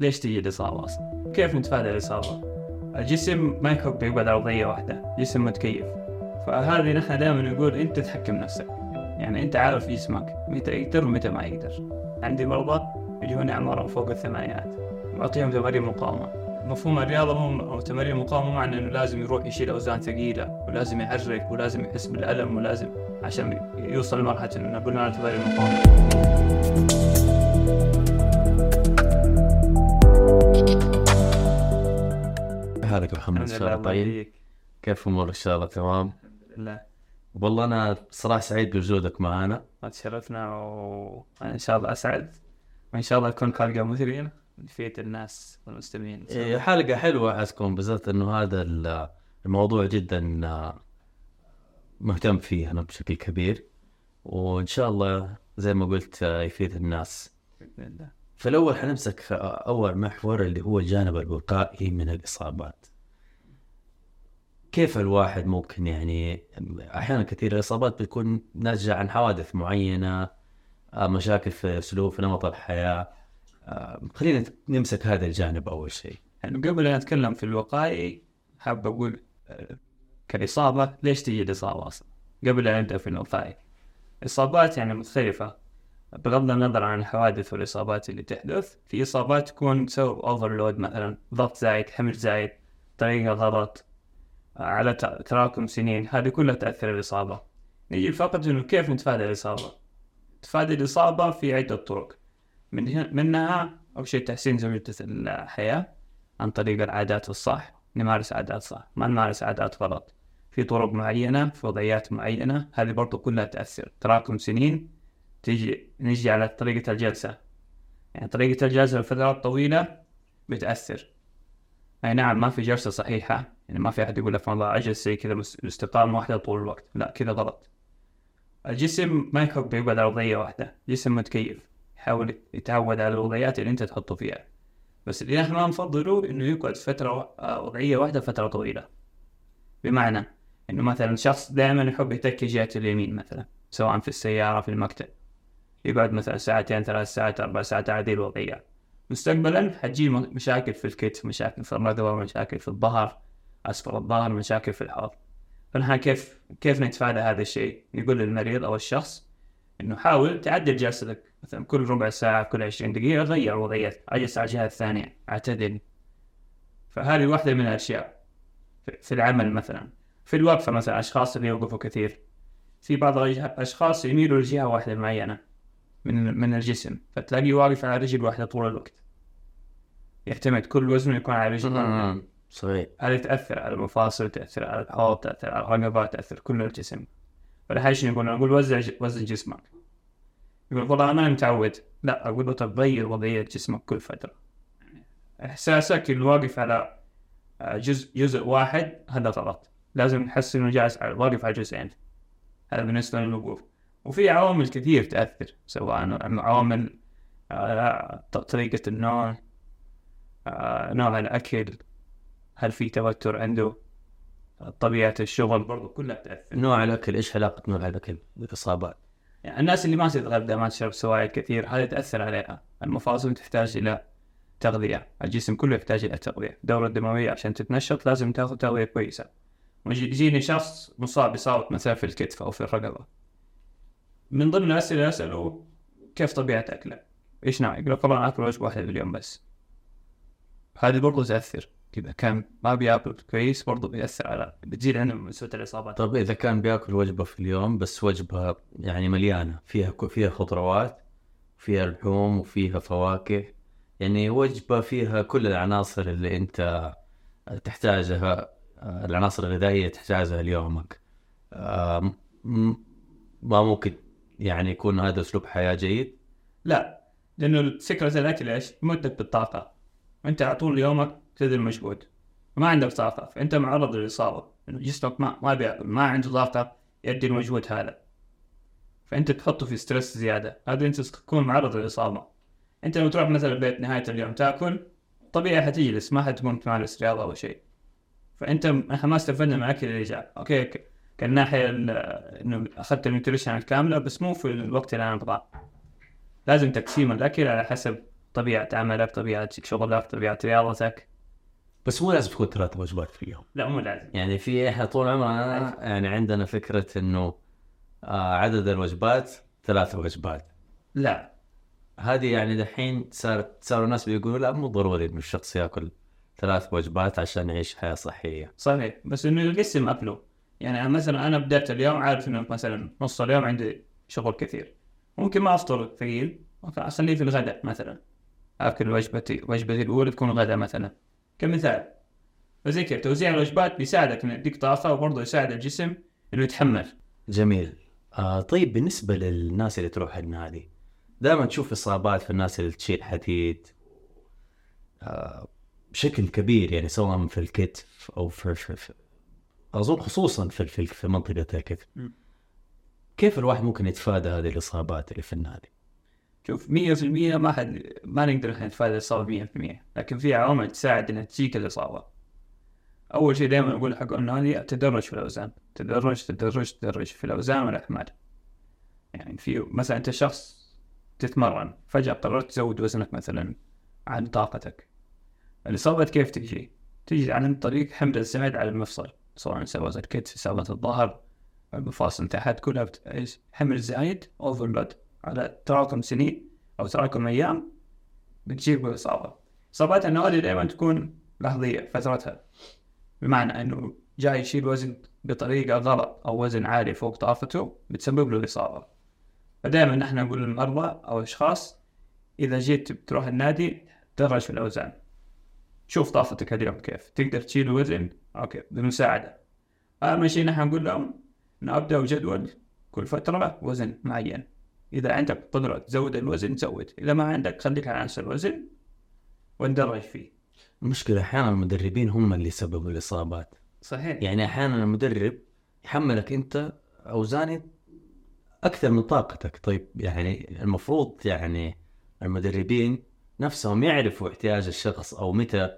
ليش تجي الإصابة أصلا؟ كيف نتفادى الإصابة؟ الجسم ما يقعد على وضعية واحدة، جسم متكيف. فهذه نحن دائما نقول أنت تحكم نفسك. يعني أنت عارف جسمك متى يقدر ومتى ما يقدر. عندي مرضى يجون أعمارهم فوق الثمانينات. معطيهم تمارين مقاومة. مفهوم الرياضة مو أو تمارين المقاومة معنى إنه لازم يروح يشيل أوزان ثقيلة ولازم يحرك ولازم يحس بالألم ولازم عشان يوصل لمرحلة إنه نقول له تمارين مقاومة. حالك محمد إن شاء لله الله طيب. كيف امورك إن شاء الله تمام؟ لا والله أنا صراحة سعيد بوجودك معنا تشرفنا وأنا إن شاء الله أسعد. وإن شاء الله تكون حلقة مثرية تفيد الناس والمستمعين. إن شاء الله. إيه، حلقة حلوة حتكون بالذات إنه هذا ال- الموضوع جدا آه، مهتم فيه أنا بشكل كبير. وإن شاء الله زي ما قلت آه، يفيد الناس. بإذن الله. فالاول حنمسك أول محور اللي هو الجانب الوقائي من الإصابات. كيف الواحد ممكن يعني أحيانا كثير الإصابات بتكون ناتجة عن حوادث معينة آه، مشاكل في أسلوب في نمط الحياة. آه، خلينا نمسك هذا الجانب أول شيء. يعني قبل أن أتكلم في الوقائي حاب أقول آه، كإصابة ليش تجي الإصابة أصلا؟ قبل أن نبدأ في الوقائي. إصابات يعني مختلفة. بغض النظر عن الحوادث والإصابات اللي تحدث في إصابات تكون بسبب أوفرلود مثلا ضغط زايد حمل زايد طريقة غلط آه، على تراكم سنين. هذه كلها تأثر الإصابة. نيجي فقط إنه كيف نتفادى الإصابة؟ تفادي الإصابة في عدة طرق. من منها أول شيء تحسين جودة الحياة عن طريق العادات الصح نمارس عادات صح. ما نمارس عادات غلط. في طرق معينة في وضعيات معينة هذه برضو كلها تأثر. تراكم سنين تيجي نجي على طريقة الجلسة. يعني طريقة الجلسة لفترات طويلة بتأثر. أي نعم ما في جلسة صحيحة. يعني ما في أحد يقول لك والله أجلس زي كذا استقامة واحدة طول الوقت. لا كذا غلط. الجسم ما يحب يقعد على وضعية واحدة. جسم متكيف يحاول يتعود على الوضعيات اللي أنت تحطه فيها. بس اللي إحنا نفضله إنه يقعد فترة آه، وضعية واحدة فترة طويلة. بمعنى إنه مثلا شخص دائما يحب يتكي جهة اليمين مثلا سواء في السيارة في المكتب. يقعد مثلا ساعتين ثلاث ساعات أربع ساعات هذه الوضعية. مستقبلا حتجي مشاكل في الكتف مشاكل في الرقبة مشاكل في الظهر أسفل الظهر مشاكل في الحوض. فنحن كيف كيف نتفادى هذا الشيء؟ نقول للمريض أو الشخص إنه حاول تعدل جلستك مثلا كل ربع ساعة كل 20 دقيقة غير وضعية أجلس على الجهة الثانية اعتدل. فهذه واحدة من الأشياء. في- العمل مثلا. في الوقفة مثلا أشخاص اللي يوقفوا كثير. في بعض الاشخاص يميلوا لجهة واحدة معينة. من من الجسم فتلاقيه واقف على رجل واحدة طول الوقت. يعتمد كل وزنه يكون على رجل صحيح. هذه تأثر على المفاصل تأثر على الحوض تأثر على الرقبة تأثر كل الجسم. فلهذا الشيء نقول نقول وزع وزن جسمك. يقول والله أنا متعود. لا أقول له طب غير وضعية جسمك كل فترة. إحساسك إنه واقف على آه، جزء جزء واحد هذا غلط. لازم نحس إنه جالس واقف على جزئين. هذا بالنسبة للوقوف. وفي عوامل كثير تأثر سواء عوامل آه، طريقة النوم آه، نوع الأكل هل في توتر عنده طبيعة الشغل برضو كلها تأثر. نوع الاكل إيش علاقة نوع الاكل بالاصابات؟ يعني الناس اللي ما تتغذى ما تشرب سوائل كثير هذه تأثر عليها. المفاصل تحتاج إلى تغذية الجسم كله يحتاج إلى تغذية. الدورة الدموية عشان تتنشط لازم تاخذ تغذية كويسة. يجيني شخص مصاب بإصابة مثلا في الكتف أو في الرقبة. من ضمن الأسئلة أسأله كيف طبيعة أكلك؟ إيش نوع؟ يقول طبعا آكل وجبة واحدة باليوم بس هذه برضو تأثر إذا كان ما بيأكل كويس برضو بيأثر على بتزيد عنده نسبة الإصابات طب إذا كان بيأكل وجبة في اليوم بس وجبة يعني مليانة فيها فيها خضروات فيها لحوم وفيها فواكه يعني وجبة فيها كل العناصر اللي أنت تحتاجها آه، العناصر الغذائية تحتاجها ليومك م- ما ممكن يعني يكون هذا أسلوب حياة جيد؟ لا لأنه فكره الأكل إيش؟ يمدك بالطاقه وانت على طول يومك تبذل مجهود. وما عندك طاقة فأنت معرض للإصابة. جسمك ما ما بياكل ما عنده طاقة يؤدي المجهود هذا. فأنت تحطه في stress زيادة. هذا أنت تكون معرض للإصابة. أنت لو تروح مثلا البيت نهاية اليوم تأكل طبيعي حتجلس ما حتكون تمارس رياضة أو شيء. فأنت إحنا ما استفدنا من الاكل اللي جاء okay ك- كان ناحية إنه أخذت ال nutrition الكامله بس مو في الوقت اللي أنا أبغاه. لازم تقسيم الأكل على حسب طبيعة عملك طبيعة شغلك طبيعة رياضتك. بس مو لازم تكون ثلاث وجبات في اليوم. لا مو لازم. يعني في إحنا طول عمرنا يعني عندنا فكرة إنه آه عدد الوجبات ثلاث وجبات. لا. هذه يعني دحين صارت صاروا الناس بيقولوا لا مو ضروري إنه الشخص ياكل ثلاث وجبات عشان يعيش حياة صحية. صحيح. بس إنه يقسم أكله. يعني مثلا أنا بدايه اليوم عارف إنه مثلا نص اليوم عندي شغل كثير. ممكن ما أفطر ثقيل اخليه في الغداء مثلا. اكل وجبتي وجبتي الأولى تكون غداء مثلا. كمثال فزي كذا توزيع الوجبات بيساعدك انه يديك طاقة وبرضه يساعد الجسم إنه يتحمل. جميل. آه طيب بالنسبة للناس اللي تروح النادي دائما تشوف اصابات في الناس اللي تشيل حديد آه بشكل كبير يعني سواء في الكتف أو في, في, في أظن خصوصا في في, في منطقة الكتف. كيف الواحد ممكن يتفادى هذه الإصابات اللي في النادي؟ شوف 100% ما حد ما نقدر إحنا نتفادى الإصابة 100% لكن في عوامل تساعد إنها تجيك الإصابة. أول شيء دائما أقول حق النادي تدرج في الأوزان. تدرج تدرج تدرج في الأوزان والاحمال يعني في مثلا أنت شخص تتمرن فجأة قررت تزود وزنك مثلا عن طاقتك. الاصابه كيف تجي؟ تجي عن طريق حمل الزايد على المفصل. سواء سوت الكتف سوت الظهر المفاصل تحت كلها بت... إيش؟ حمل زايد overload على تراكم سنين أو تراكم أيام بتجيب اصابه إصابات النوادي دائما تكون لحظية فترتها. بمعنى إنه جاي يشيل وزن بطريقة غلط أو وزن عالي فوق طاقته بتسبب له الاصابه فدائما نحن نقول للمرضى أو الأشخاص إذا جيت بتروح النادي درج في الأوزان. شوف طاقتك اليوم كيف. تقدر تشيل وزن أوكي بمساعده اهم شيء نحن نقول لهم نبدأ جدول كل فترة وزن معين. إذا عندك قدرة تزود الوزن زود إذا ما عندك خليك على نفس الوزن وندرج فيه. المشكلة أحيانا المدربين هم اللي سببوا الإصابات. صحيح. يعني أحيانا المدرب يحملك أنت اوزان أكثر من طاقتك. طيب يعني المفروض يعني المدربين نفسهم يعرفوا احتياج الشخص أو متى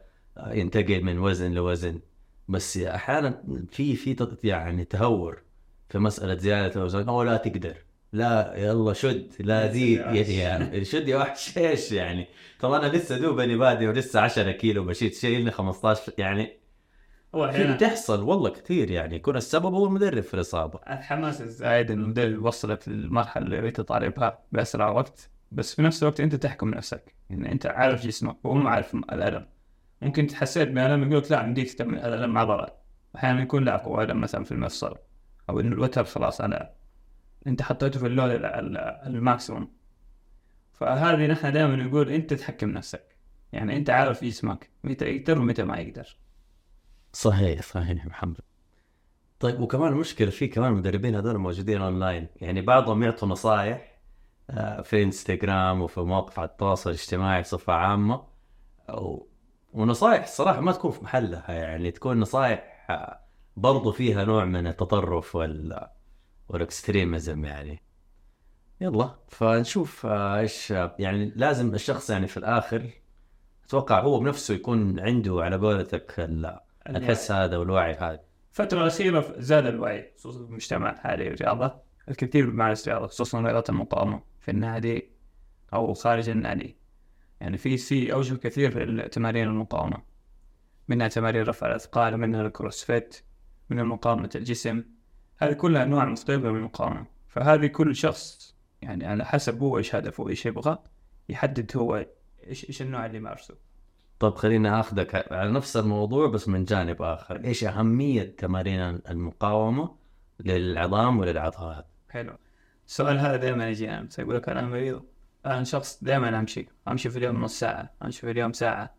ينتقل من وزن لوزن. بس أحيانا في في يعني تهور في مسألة زيادة الاوزان أو لا تقدر. لا يلا شد. لا زيد. يعني شد يا وحش. إيش يعني؟ طب أنا لسه دوبني بادي ولسه 10 كيلو بشيل شيلني 15 يعني هو بتحصل والله كثير يعني. يكون السبب هو المدرب في الإصابة. الحماس الزايد. انه المدرب يوصلك للمرحلة اللي تطالبها بأسرع وقت. بس في نفس الوقت أنت تحكم نفسك. يعني أنت عارف جسمك وهو ما عارف الألم. ممكن تحسيت بالم يقول لك لا مديك تكمل الألم عضله أحيانا يكون لا هو الم مثلا في المفصل أو إنه الوتر خلاص أنا أنت حطيته في ال load ال- ال- ال maximum. فهذه نحن دائما نقول أنت تحكم نفسك. يعني أنت عارف جسمك متى يقدر ومتى ما يقدر. صحيح صحيح محمد. طيب وكمان المشكلة في كمان المدربين هذول موجودين أونلاين. يعني بعضهم يعطوا نصائح آه، في إنستغرام وفي مواقع التواصل الاجتماعي بصفة عامة و... ونصائح الصراحه ما تكون في محلها يعني تكون نصائح آه، برضو فيها نوع من التطرف وال والاكستريمزم يعني. يلا فنشوف آه، إيش آه، يعني لازم الشخص يعني في الآخر أتوقع هو بنفسه يكون عنده على قولتك ال- الحس هذا والوعي هذا. الفترة الأخيرة زاد الوعي خصوصا في المجتمع الحالي الرياضة الكثير بيمارس رياضة خصوصا رياضة المقاومة في النادي أو خارج النادي. يعني في في أوجه كثير في التمارين المقاومة. منها تمارين رفع الأثقال منها الكروسفيت من مقاومة الجسم. هذه كلها أنواع مختلفة من المقاومة. فهذه كل شخص يعني على حسب هو إيش هدفه وإيش يبغى يحدد هو إيش إيش النوع اللي يمارسه. طب خليني آخذك على نفس الموضوع بس من جانب آخر. إيش أهمية تمارين المقاومة للعظام وللعضلات؟ حلو. السؤال هذا دائما يجي أنا بس أقول لك أنا مريض. أنا شخص دائما أمشي أمشي في اليوم نص ساعة أمشي في اليوم ساعة.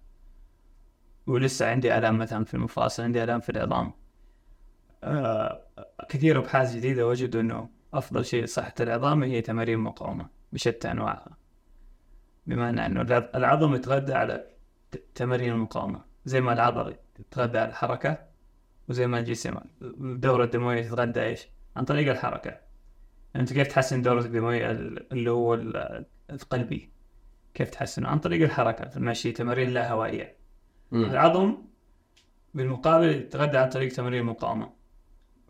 ولسه عندي آلام مثلا في المفاصل عندي آلام في العظام. آه كثير أبحاث جديدة وجدوا إنه أفضل شيء لصحه العظام هي تمارين مقاومه بشتى أنواعها. بمعنى إنه العظم يتغذى على تمارين المقاومة زي ما العضلة تتغذى على الحركة وزي ما الجسم الدوره الدموية تتغذى إيش؟ عن طريق الحركة. أنت كيف تحسن دورتك الدموية ال- اللي هو ال- القلبي كيف تحسنه؟ عن طريق الحركة المشي تمارين لا هوائية. العظم بالمقابل يتغذى عن طريق تمارين المقاومه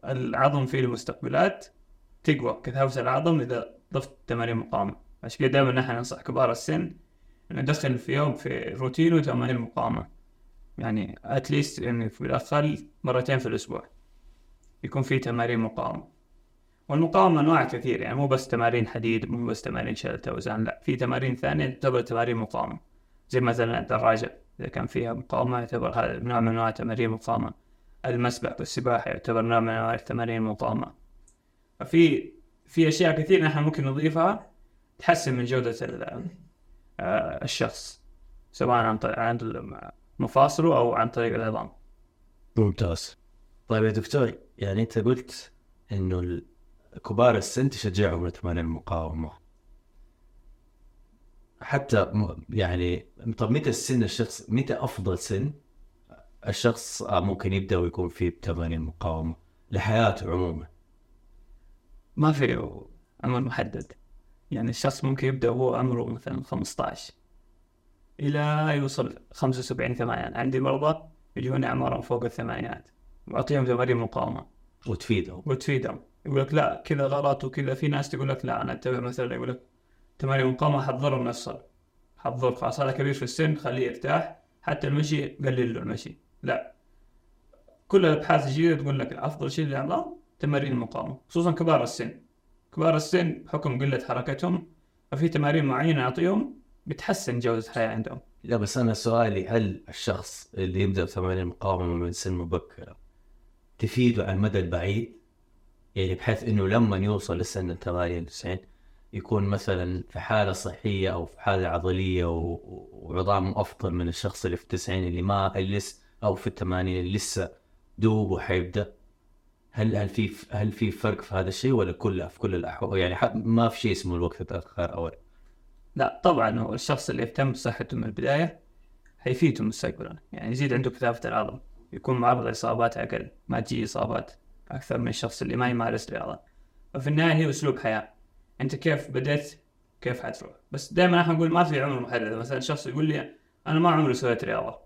العظم فيه المستقبلات تقوى كثافه العظم إذا ضفت تمارين مقاومة. عشان كذا دائما نحن ننصح كبار السن إنه يدخل في يوم في روتينه تمارين مقاومة. يعني اتليست يعني في الأقل مرتين في الأسبوع يكون في تمارين مقاومة. والمقاومة أنواع كثير يعني مو بس تمارين حديد مو بس تمارين شيل أوزان لا في تمارين ثانية تعتبر تمارين مقاومة. زي مثلا الدراجة إذا كان فيها مقاومة يعتبر هذا نوع من أنواع تمارين المقاومة المسبح والسباحة يعتبر نوع من أنواع تمارين المقاومة ففي في أشياء كثير نحن ممكن نضيفها تحسن من جودة آه، الشخص سواء عن طريق عن مفاصله أو عن طريق العظام. ممتاز. طيب يا دكتور يعني أنت قلت إنه كبار السن تشجعهم لتمارين المقاومة. حتى يعني طب متى السن الشخص متى أفضل سن الشخص ممكن يبدأ ويكون فيه بتمارين المقاومة لحياته عموما؟ ما في عمر محدد. يعني الشخص ممكن يبدأ وهو عمره مثلا 15 إلى يوصل 75 ثمانية. عندي مرضى يجون أعمارهم فوق الثمانينات وأعطيهم تمارين مقاومة. وتفيدهم. وتفيدهم. يقول لك لا كذا غلط وكذا. في ناس تقول لك لا أنا أتبع مثلا يقول لك تمارين مقاومة حتضر نفسه حتضر هذا كبير في السن خليه يرتاح. حتى المشي قلل له المشي. لا. كل الأبحاث الجديدة تقول لك أفضل شيء للعظام تمارين المقاومه خصوصا كبار السن. كبار السن بحكم قلة حركتهم ففي تمارين معينة نعطيهم بتحسن جودة الحياة عندهم. لا بس أنا سؤالي هل الشخص اللي يبدأ بتمارين المقاومه من سن مبكره تفيده على المدى البعيد؟ يعني بحيث إنه لما يوصل لسن ال 98 يكون مثلا في حالة صحية أو في حالة عضلية وعظامه أفضل من الشخص اللي في التسعين اللي ما لسه أو في الثمانين اللي لسه دوبه حيبدأ هل هل في هل في فرق في هذا الشيء ولا كله في كل الأحوال؟ يعني ما في شيء اسمه الوقت تأخر أو لا. طبعا هو الشخص اللي يهتم بصحته من البداية حيفيده مستقبلا. يعني يزيد عنده كثافة العظم يكون معرض لإصابات أقل ما تجي إصابات. أكثر من الشخص اللي ما يمارس رياضة. ففي النهاية هي أسلوب حياة. أنت كيف بديت كيف حتروح؟ بس دائما إحنا نقول ما في عمر محدد. مثلا شخص يقول لي أنا ما عمري سويت رياضة.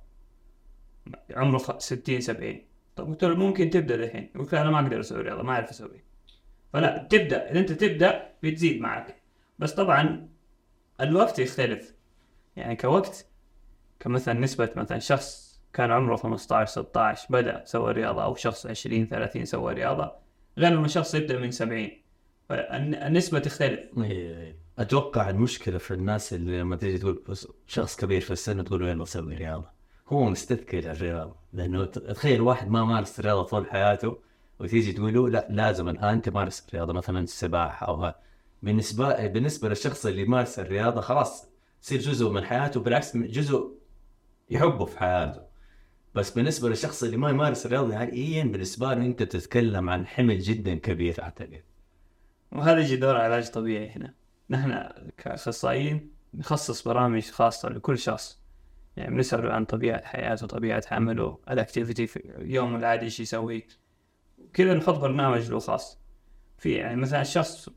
عمره 60 70 طب قلت له ممكن تبدأ الحين. يقول أنا ما أقدر أسوي رياضة ما أعرف أسوي. فلا تبدأ. إذا أنت تبدأ بتزيد معك. بس طبعا الوقت يختلف. يعني كوقت كمثلا نسبة مثلا شخص كان عمره 15 16 بدأ سوى رياضة أو شخص 20 30 سوى رياضة غير لما شخص يبدأ من 70 النسبة تختلف. أتوقع المشكلة في الناس اللي لما تيجي تقول شخص كبير في السن تقول له يلا سوي رياضة؟ هو مستثقل الرياضة. لأنه تخيل واحد ما مارس الرياضة طول حياته وتيجي تقول له لا لازم الآن تمارس الرياضة مثلا السباحة أو ها بالنسبة بالنسبة للشخص اللي يمارس الرياضة خلاص يصير جزء من حياته بالعكس جزء يحبه في حياته. بس بالنسبة للشخص اللي ما يمارس الرياضة نهائيا بالنسبة له أنت تتكلم عن حمل جدا كبير أعتقد. وهذا يجي دور علاج طبيعي هنا. نحن كأخصائيين نخصص برامج خاصة لكل شخص. يعني بنسأله عن طبيعة حياته طبيعة عمله الأكتيفيتي في يوم العادي إيش يسوي. كذا نحط برنامج له خاص. في يعني مثلا الشخص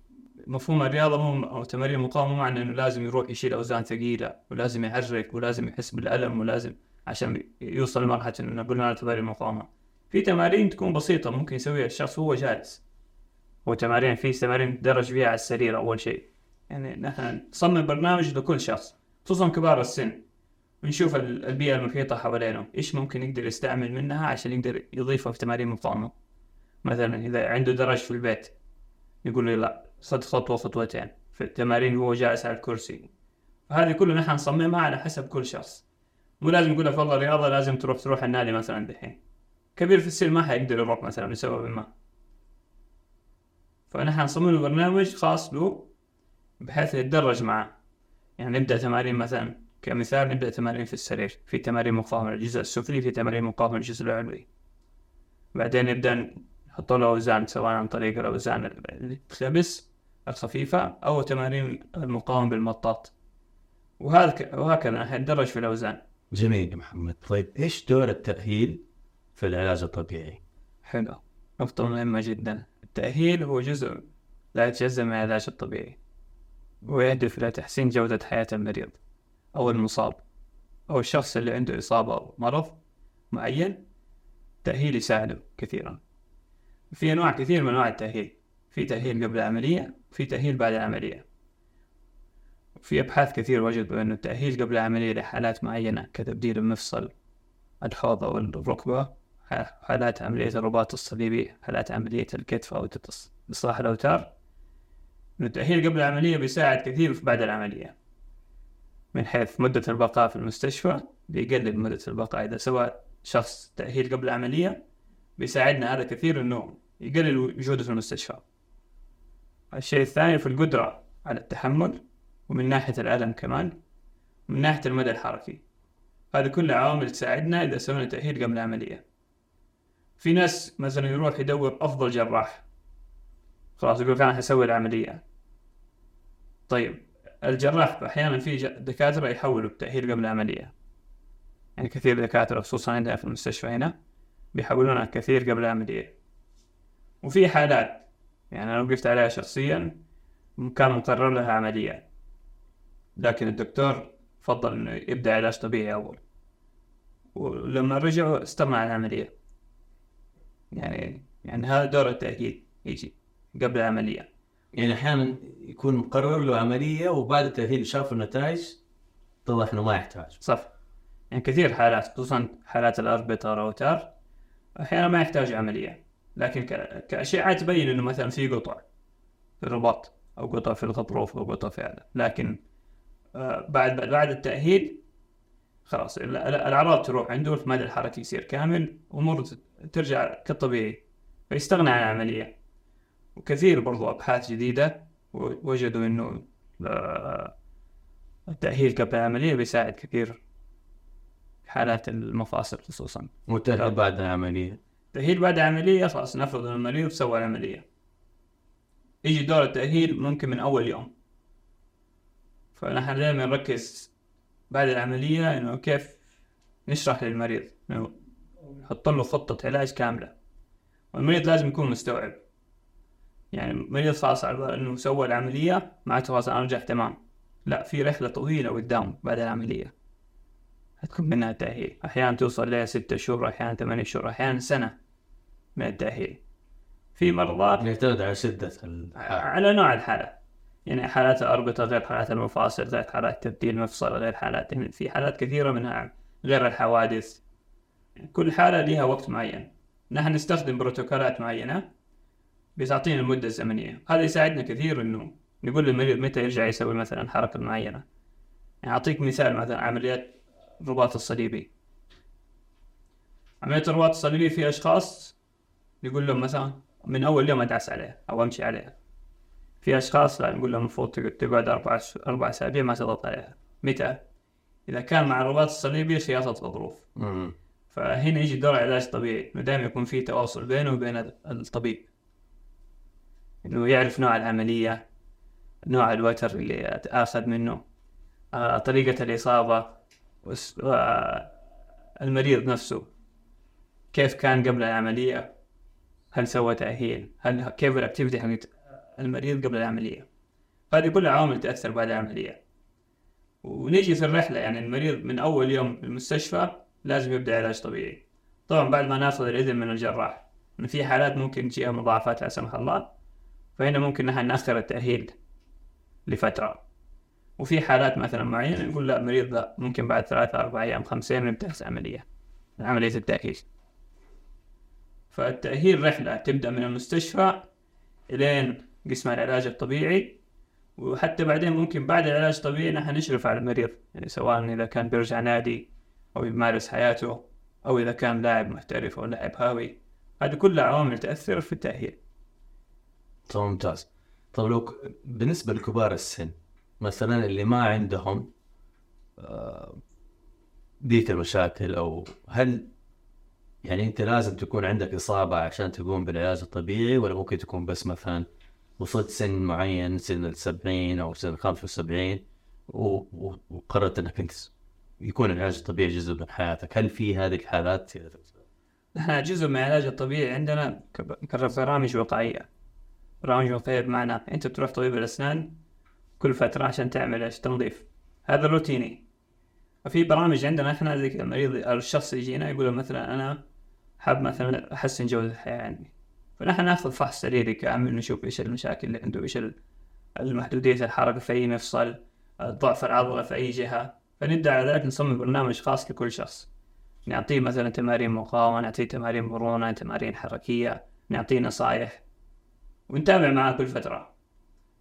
مفهوم الرياضة مو أو تمارين المقاومة معنى إنه لازم يروح يشيل أوزان ثقيلة ولازم يحرك ولازم يحس بالألم ولازم عشان يوصل لمرحلة إنه نقول له تمارين مقاومة في تمارين تكون بسيطة ممكن يسويها الشخص وهو جالس. وتمارين في تمارين تدرج فيها على السرير أول شيء. يعني نحن نصمم برنامج لكل شخص خصوصا كبار السن. ونشوف البيئة المحيطة حوالينه إيش ممكن يقدر يستعمل منها عشان يقدر يضيفها في تمارين مقاومة. مثلا إذا عنده درج في البيت يقول لي لا صد خطوة خطوتين. في التمارين وهو جالس على الكرسي. فهذه كلها نحن نصممها على حسب كل شخص. مو لازم نقول لك والله رياضة لازم تروح تروح النادي مثلا دحين. كبير في السن ما حيقدر يروح مثلا لسبب ما. فنحن نصمم له برنامج خاص له بحيث يتدرج معه. يعني نبدأ تمارين مثلا كمثال نبدأ تمارين في السرير. في تمارين مقاومة للجزء السفلي في تمارين مقاومة للجزء العلوي. بعدين نبدأ نحط له أوزان سواء عن طريق الأوزان اللي تلبس الخفيفة أو تمارين المقاومة بالمطاط. وهذا وهكذا نتدرج في الأوزان. جميل يا محمد. طيب إيش دور التأهيل في العلاج الطبيعي؟ حلو. نقطة مهمة جدا. التأهيل هو جزء لا يتجزأ من العلاج الطبيعي ويهدف إلى تحسين جودة حياة المريض أو المصاب أو الشخص اللي عنده إصابة أو مرض معين. تأهيل يساعده كثيرا. في أنواع كثير من أنواع التأهيل. في تأهيل قبل العملية وفي تأهيل بعد العملية. في أبحاث كثير وجدوا أنه التأهيل قبل العملية لحالات معينة كتبديل المفصل الحوض أو الركبة حالات عملية الرباط الصليبي حالات عملية الكتف أو إصلاح الأوتار أن التأهيل قبل العملية بيساعد كثير في بعد العملية من حيث مدة البقاء في المستشفى بيقلل مدة البقاء. إذا سوى شخص تأهيل قبل العملية بيساعدنا هذا كثير إنه يقلل وجوده في المستشفى. الشيء الثاني في القدرة على التحمل ومن ناحية الألم كمان من ناحية المدى الحركي. هذه كلها عوامل تساعدنا إذا سوينا تأهيل قبل العملية. في ناس مثلا يروح يدور أفضل جراح. خلاص يقول أنا حسوي العملية. طيب الجراح أحيانا في دكاترة يحولوا التأهيل قبل العملية. يعني كثير دكاترة خصوصا عندنا في المستشفى هنا بيحولونها كثير قبل العملية. وفي حالات يعني أنا وقفت عليها شخصيا كان مقرر لها عملية. لكن الدكتور فضل إنه يبدأ علاج طبيعي أول. ولما رجعوا استمع العملية. يعني يعني هذا دور التأكيد يجي قبل العملية. يعني أحيانا يكون مقرر له عملية وبعد التأهيل شافوا النتائج اتضح إنه ما يحتاج. صح. يعني كثير حالات خصوصا حالات الأربطة روتار أحيانا ما يحتاج عملية. لكن كأشعة تبين إنه مثلا في قطع في الرباط أو قطع في الغضروف أو قطع في هذا. لكن بعد بعد التأهيل خلاص الأعراض تروح عنده المدى الحركي يصير كامل أمور ترجع كالطبيعي فيستغنى عن العملية. وكثير برضو أبحاث جديدة وجدوا إنه آه، التأهيل قبل العملية بيساعد كثير حالات المفاصل خصوصا. والتأهيل بعد العملية؟ التأهيل بعد العملية خلاص نفرض إن المريض سوى العملية. يجي دور التأهيل ممكن من أول يوم. فنحن دائما نركز بعد العملية إنه كيف نشرح للمريض إنه نحط له خطة علاج كاملة. والمريض لازم يكون مستوعب. يعني المريض خلاص على إنه سوى العملية معناته خلاص أنا رجع تمام. لا في رحلة طويلة قدام بعد العملية. هتكون منها تأهيل أحيانا توصل لها ستة شهور أحيانا ثمانية شهور أحيانا سنة من التأهيل. في مرضى يعتمد على شدة الحالة. على نوع الحالة. يعني حالات الأربطة غير حالات المفاصل غير حالات تبديل مفصل غير حالات يعني في حالات كثيرة منها غير الحوادث. كل حالة لها وقت معين. نحن نستخدم بروتوكولات معينة بتعطينا المدة الزمنية. هذا يساعدنا كثير إنه نقول للمريض متى يرجع يسوي مثلا حركة معينة. يعني أعطيك مثال مثلا عمليات الرباط الصليبي. عملية الرباط الصليبي في أشخاص يقول لهم مثلا من أول يوم أدعس عليها أو أمشي عليها. في أشخاص لا نقول لهم المفروض تقعد أربع أربع أسابيع ما تضغط عليها. متى؟ إذا كان مع الرباط الصليبي خياطة الظروف. فهنا يجي دور علاج طبيعي. إنه دائما يكون في تواصل بينه وبين الطبيب. إنه يعرف نوع العملية نوع الوتر اللي أخذ منه آه، طريقة الإصابة المريض نفسه. كيف كان قبل العملية؟ هل سوى تأهيل؟ هل كيف الأكتيفيتي حقت المريض قبل العملية. هذه كلها عوامل تأثر بعد العملية. ونيجي في الرحلة يعني المريض من أول يوم في المستشفى لازم يبدأ علاج طبيعي. طبعا بعد ما ناخذ الإذن من الجراح إن في حالات ممكن تجيها مضاعفات لا سمح الله فهنا ممكن نحن نأخر التأهيل لفترة. وفي حالات مثلا معينة نقول لا مريض لا ممكن بعد ثلاثة أربع أيام خمسة أيام نبدأ عملية عملية التأهيل. فالتأهيل رحلة تبدأ من المستشفى إلين قسم العلاج الطبيعي. وحتى بعدين ممكن بعد العلاج الطبيعي نحن نشرف على المريض يعني سواء إذا كان بيرجع نادي أو يمارس حياته أو إذا كان لاعب محترف أو لاعب هاوي. هذه كلها عوامل تأثر في التأهيل. طيب ممتاز. طيب لو بالنسبة لكبار السن مثلا اللي ما عندهم آه، ذيك المشاكل أو هل يعني أنت لازم تكون عندك إصابة عشان تقوم بالعلاج الطبيعي ولا ممكن تكون بس مثلا وصلت سن معين سن السبعين أو سن الخمسة وسبعين وقررت أنك أنت يكون العلاج الطبيعي جزء من حياتك. هل في هذه الحالات؟ نحن جزء من العلاج الطبيعي عندنا كبرامج وقائية. برامج وقائية بمعنى أنت تروح طبيب الأسنان كل فترة عشان تعمل تنظيف. هذا روتيني. وفي برامج عندنا إحنا المريض الشخص يجينا يقول مثلا أنا حاب مثلا أحسن جودة الحياة عندي. فنحن ناخذ فحص سريري كامل نشوف إيش المشاكل اللي عنده إيش المحدودية الحركة في أي مفصل ضعف العضلة في أي جهة. فنبدأ على ذلك نصمم برنامج خاص لكل شخص. نعطيه مثلا تمارين مقاومة نعطيه تمارين مرونة تمارين حركية نعطيه نصائح ونتابع معاه كل فترة.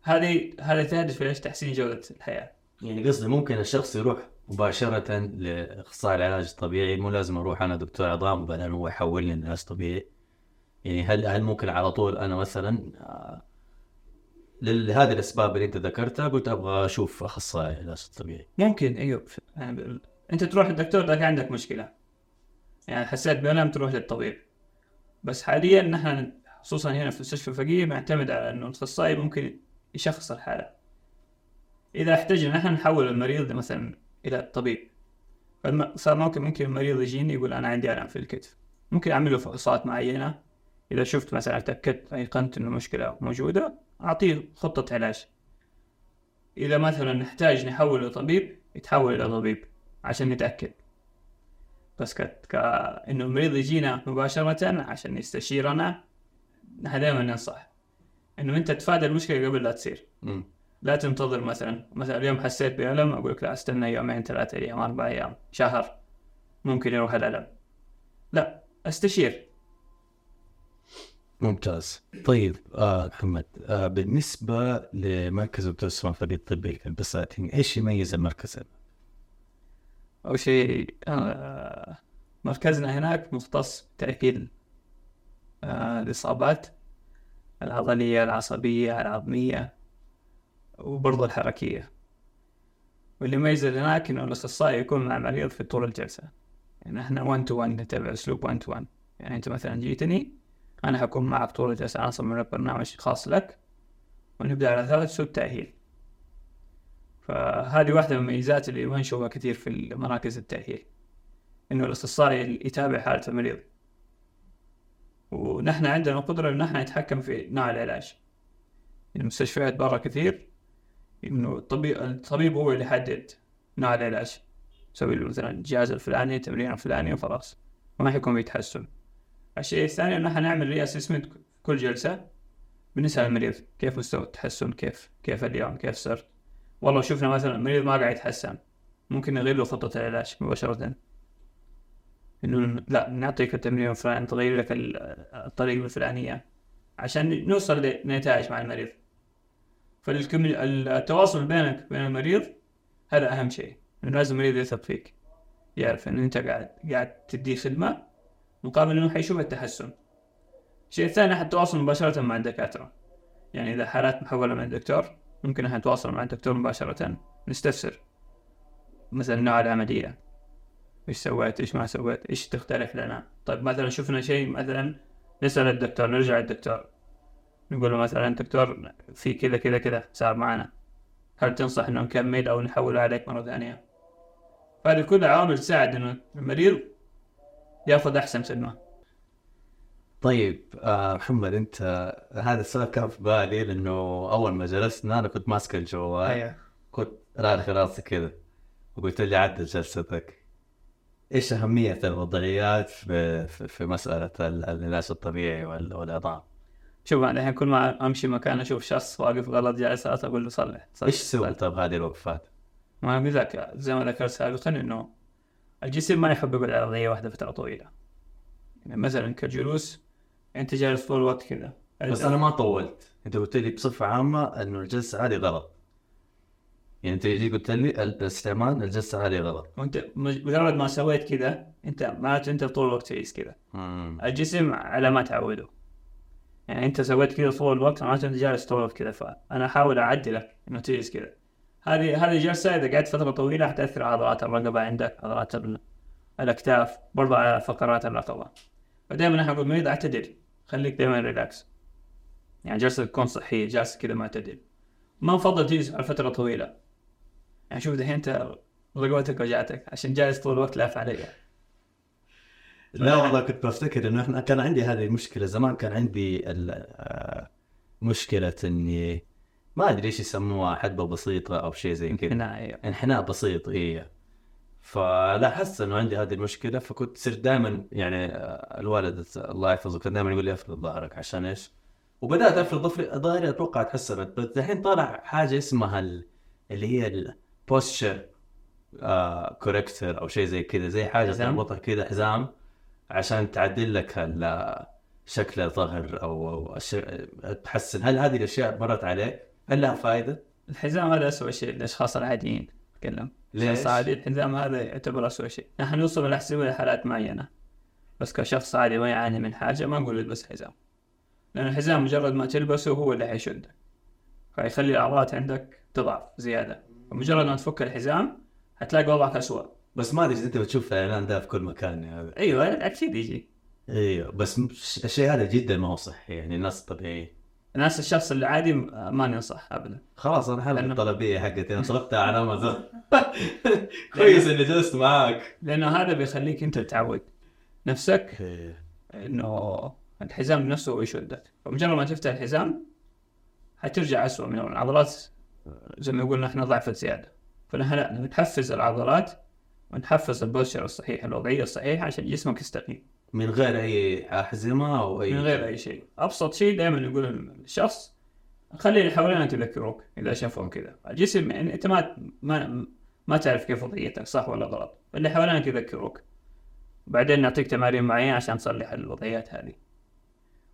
هذه هذا تهدف إلى تحسين جودة الحياة. يعني قصدي ممكن الشخص يروح مباشرة لأخصائي العلاج الطبيعي مو لازم أروح أنا دكتور عظام وبعدين هو يحولني لعلاج طبيعي. يعني هل هل ممكن على طول أنا مثلا آه، لهذه الأسباب اللي أنت ذكرتها قلت أبغى أشوف أخصائي العلاج الطبيعي. ممكن أيوه. يعني أنت تروح للدكتور كان عندك مشكلة. يعني حسيت بألم تروح للطبيب. بس حاليا نحن خصوصا هنا في مستشفى الفقيه نعتمد على إنه الأخصائي ممكن يشخص الحالة. إذا احتجنا نحن نحول المريض مثلا إلى الطبيب فممكن ممكن المريض يجيني يقول أنا عندي ألم في الكتف. ممكن اعمل له فحوصات معينة. إذا شفت مثلا تاكدت أيقنت إنه مشكلة موجودة أعطيه خطة علاج. إذا مثلا نحتاج نحول لطبيب يتحول إلى طبيب عشان نتاكد بس ك... ك... إنه المريض يجينا مباشرة عشان يستشيرنا نحن دائما ننصح. إنه أنت تفادى المشكلة قبل لا تصير. مم. لا تنتظر مثلا مثلا اليوم حسيت بألم أقول لك لا أستنى يومين ثلاثة أيام أربع أيام شهر ممكن يروح الألم. لا أستشير. ممتاز. طيب آه محمد آه بالنسبة لمركز سلمان فريد الطبي في البساتين إيش يميز المركز هذا؟ أول شيء آه، مركزنا هناك مختص بتأهيل آه، الإصابات العضلية العصبية العظمية وبرضه الحركية. واللي يميز هناك إنه الأخصائي يكون مع المريض في طول الجلسة. يعني إحنا 1 to 1 نتبع أسلوب 1 to 1 يعني أنت مثلا جيتني أنا حكون معك طول الجلسة أنا أصمم لك برنامج خاص لك ونبدأ على ثلاث أسلوب تأهيل. فهذه واحدة من المميزات اللي ما نشوفها كثير في مراكز التأهيل إنه الأخصائي يتابع حالة المريض. ونحن عندنا قدرة إن نحن نتحكم في نوع العلاج. المستشفيات برا كثير إنه الطبيب الطبيب هو اللي يحدد نوع العلاج. يسوي له مثلا الجهاز الفلاني التمرين الفلاني وخلاص. وما حيكون بيتحسن. الشيء الثاني إن نحن نعمل ري اسسمنت كل جلسة. بنسأل المريض كيف مستوى التحسن كيف كيف اليوم كيف صرت. والله شفنا مثلا المريض ما قاعد يتحسن. ممكن نغير له خطة العلاج مباشرة. إنه لا نعطيك التمرين الفلاني تغير لك ال- الطريقة الفلانية. عشان نوصل لنتائج مع المريض. فالتواصل بينك وبين المريض هذا أهم شيء. إنه لازم المريض يثق فيك. يعرف إن أنت قاعد قاعد تديه خدمة مقابل إنه حيشوف التحسن. الشيء الثاني نحن التواصل مباشرة مع الدكاترة. يعني إذا حالات محولة من الدكتور ممكن نحن نتواصل مع الدكتور مباشرة. نستفسر. مثلا نوع العملية. إيش سويت؟ إيش ما سويت؟ إيش تختلف لنا؟ طيب مثلا شفنا شيء مثلا نسأل الدكتور نرجع للدكتور. نقول له مثلا دكتور في كذا كذا كذا صار معنا. هل تنصح إنه نكمل أو نحول عليك مرة ثانية؟ فهذه كلها عوامل تساعد إنه المريض ياخذ أحسن خدمة طيب آه محمد أنت هذا السؤال كان في بالي لأنه أول ما جلسنا أنا كنت ماسك الجوال أيوه كنت رارخي راسي كذا وقلت لي عدل جلستك إيش أهمية الوضعيات في في, في ال- العلاج الطبيعي وال- والعظام؟ شوف أنا الحين كل ما أمشي مكان أشوف شخص واقف غلط جالس أقول له صلح إيش تسوي صلح. طيب هذه الوقفات؟ ما أقول لك زي ما ذكرت سابقا إنه الجسم ما يحب يقعد على وضعية واحدة فترة طويلة. يعني مثلا كجلوس أنت جالس طول الوقت كذا. بس أنا ما طولت. أنت قلت لي بصفة عامة إنه الجلسة هذه غلط. يعني أنت جيت قلت لي الاستعمال الجلسة هذه غلط. وأنت مجرد ما سويت كذا أنت معناته أنت طول الوقت تعيش كذا. الجسم على ما تعوده. يعني أنت سويت كذا طول الوقت معناته أنت جالس طول الوقت كذا. فأنا أحاول أعدلك إنه تجلس كذا. هذه هذه الجلسه اذا قعدت فترة طويلة حتاثر على عضلات الرقبة عندك عضلات ال- الأكتاف برضه على فقرات الرقبة. فدائما إحنا نقول المريض اعتدل خليك دائما relax يعني جلسه تكون صحيه جالس كذا معتدل ما نفضل تجلس على فترة طويلة. يعني شوف دحين انت رقبتك وجعتك عشان جالس طول الوقت لاف عليها لا والله كنت بفتكر إنه إحنا كان عندي هذه المشكلة زمان كان عندي آه، مشكلة إني ما أدري إيش يسموها حدبة بسيطة أو شيء زي كذا هنا أيوه انحناء بسيط اي فلاحظت إنه عندي هذه المشكلة فكنت صرت دائما يعني آه، الوالد الله يحفظه كان دائما يقول لي افرد ظهرك عشان إيش؟ وبدأت افرد ظهري أتوقع تحسنت بس الحين طالع حاجة اسمها ال- اللي هي ال- posture آه corrector أو شيء زي كذا زي حاجة؟ تربطها كذا حزام عشان تعدل لك شكل الظهر أو الش- تحسن هل هذه الأشياء مرت عليك؟ هل لها فائده؟ الحزام هذا أسوأ شيء للأشخاص العاديين. أتكلم. ليش؟ شخص عادي الحزام هذا يعتبر أسوأ شيء. نحن نوصل الأحزمة لحالات معينة. بس كشخص عادي ما يعاني من حاجة ما نقول البس حزام. لأن الحزام مجرد ما تلبسه هو اللي حيشدك. فيخلي العضلات عندك تضعف زيادة. فمجرد ما تفك الحزام حتلاقي وضعك أسوأ. بس ما أدري اذا أنت بتشوف الاعلان ده في كل مكان يعني أيوة أكيد يجي. أيوه بس الشيء هذا جدا ما هو صحي يعني الناس الطبيعيه الناس الشخص اللي عادي ما ننصح أبدا. خلاص أنا حلقه لأنه- الطلبيه حقتي أنا طلبتها على أمازون. كويس إني جلست معاك. لأنه هذا بيخليك أنت تعود نفسك إنه الحزام نفسه هو يشدك. فمجرد ما تفتح الحزام حترجع اسوء من العضلات زي ما قلنا إحنا ضعفت زياده فنحن نحفز العضلات ونحفز البوستشر الصحيح الوضعية الصحيحة عشان جسمك يستقيم. من غير أي أحزمة أو أي من غير أي شيء. أبسط شيء دائما يقول الشخص خلي اللي حوالينك يذكروك إذا شافهم كذا. الجسم يعني أنت ما ما ما تعرف كيف وضعيتك صح ولا غلط؟ اللي حوالينك يذكروك بعدين نعطيك تمارين معينة عشان تصلح الوضعيات هذه.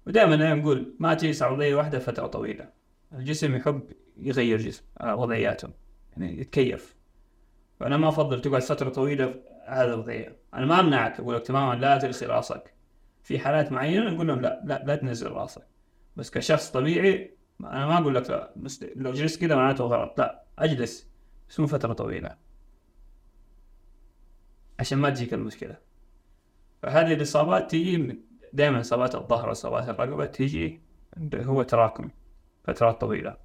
ودائما أنا نقول ما تجلس على وضعية واحدة فترة طويلة. الجسم يحب يغير جسم آه، وضعياته يعني يتكيف. فأنا ما أفضل تقعد فترة طويلة في هذه الوضعية. أنا ما أمنعك أقول لك تماما لا ترسل راسك. في حالات معينة نقول لهم لا لا لا تنزل راسك. بس كشخص طبيعي أنا ما أقول لك لا لو جلست كذا معناته غلط. لا أجلس. بس مو فترة طويلة. عشان ما تجيك المشكلة. فهذه الإصابات تيجي من دائما إصابات الظهر وإصابات الرقبة تيجي هو تراكم فترات طويلة.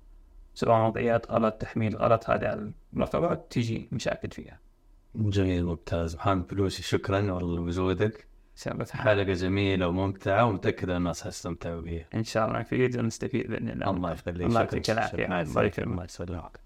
سواء وضعيات غلط تحميل غلط هذه على الرقبة تيجي مشاكل فيها. جميل ممتاز. محمد بلوشي شكرا والله لوجودك. حلقة جميلة وممتعة ومتأكد أن الناس حيستمتعوا بها. إن شاء الله نفيد ونستفيد بإذن الله. الله يخليك. الله. يعطيك العافية. الله يسلمك.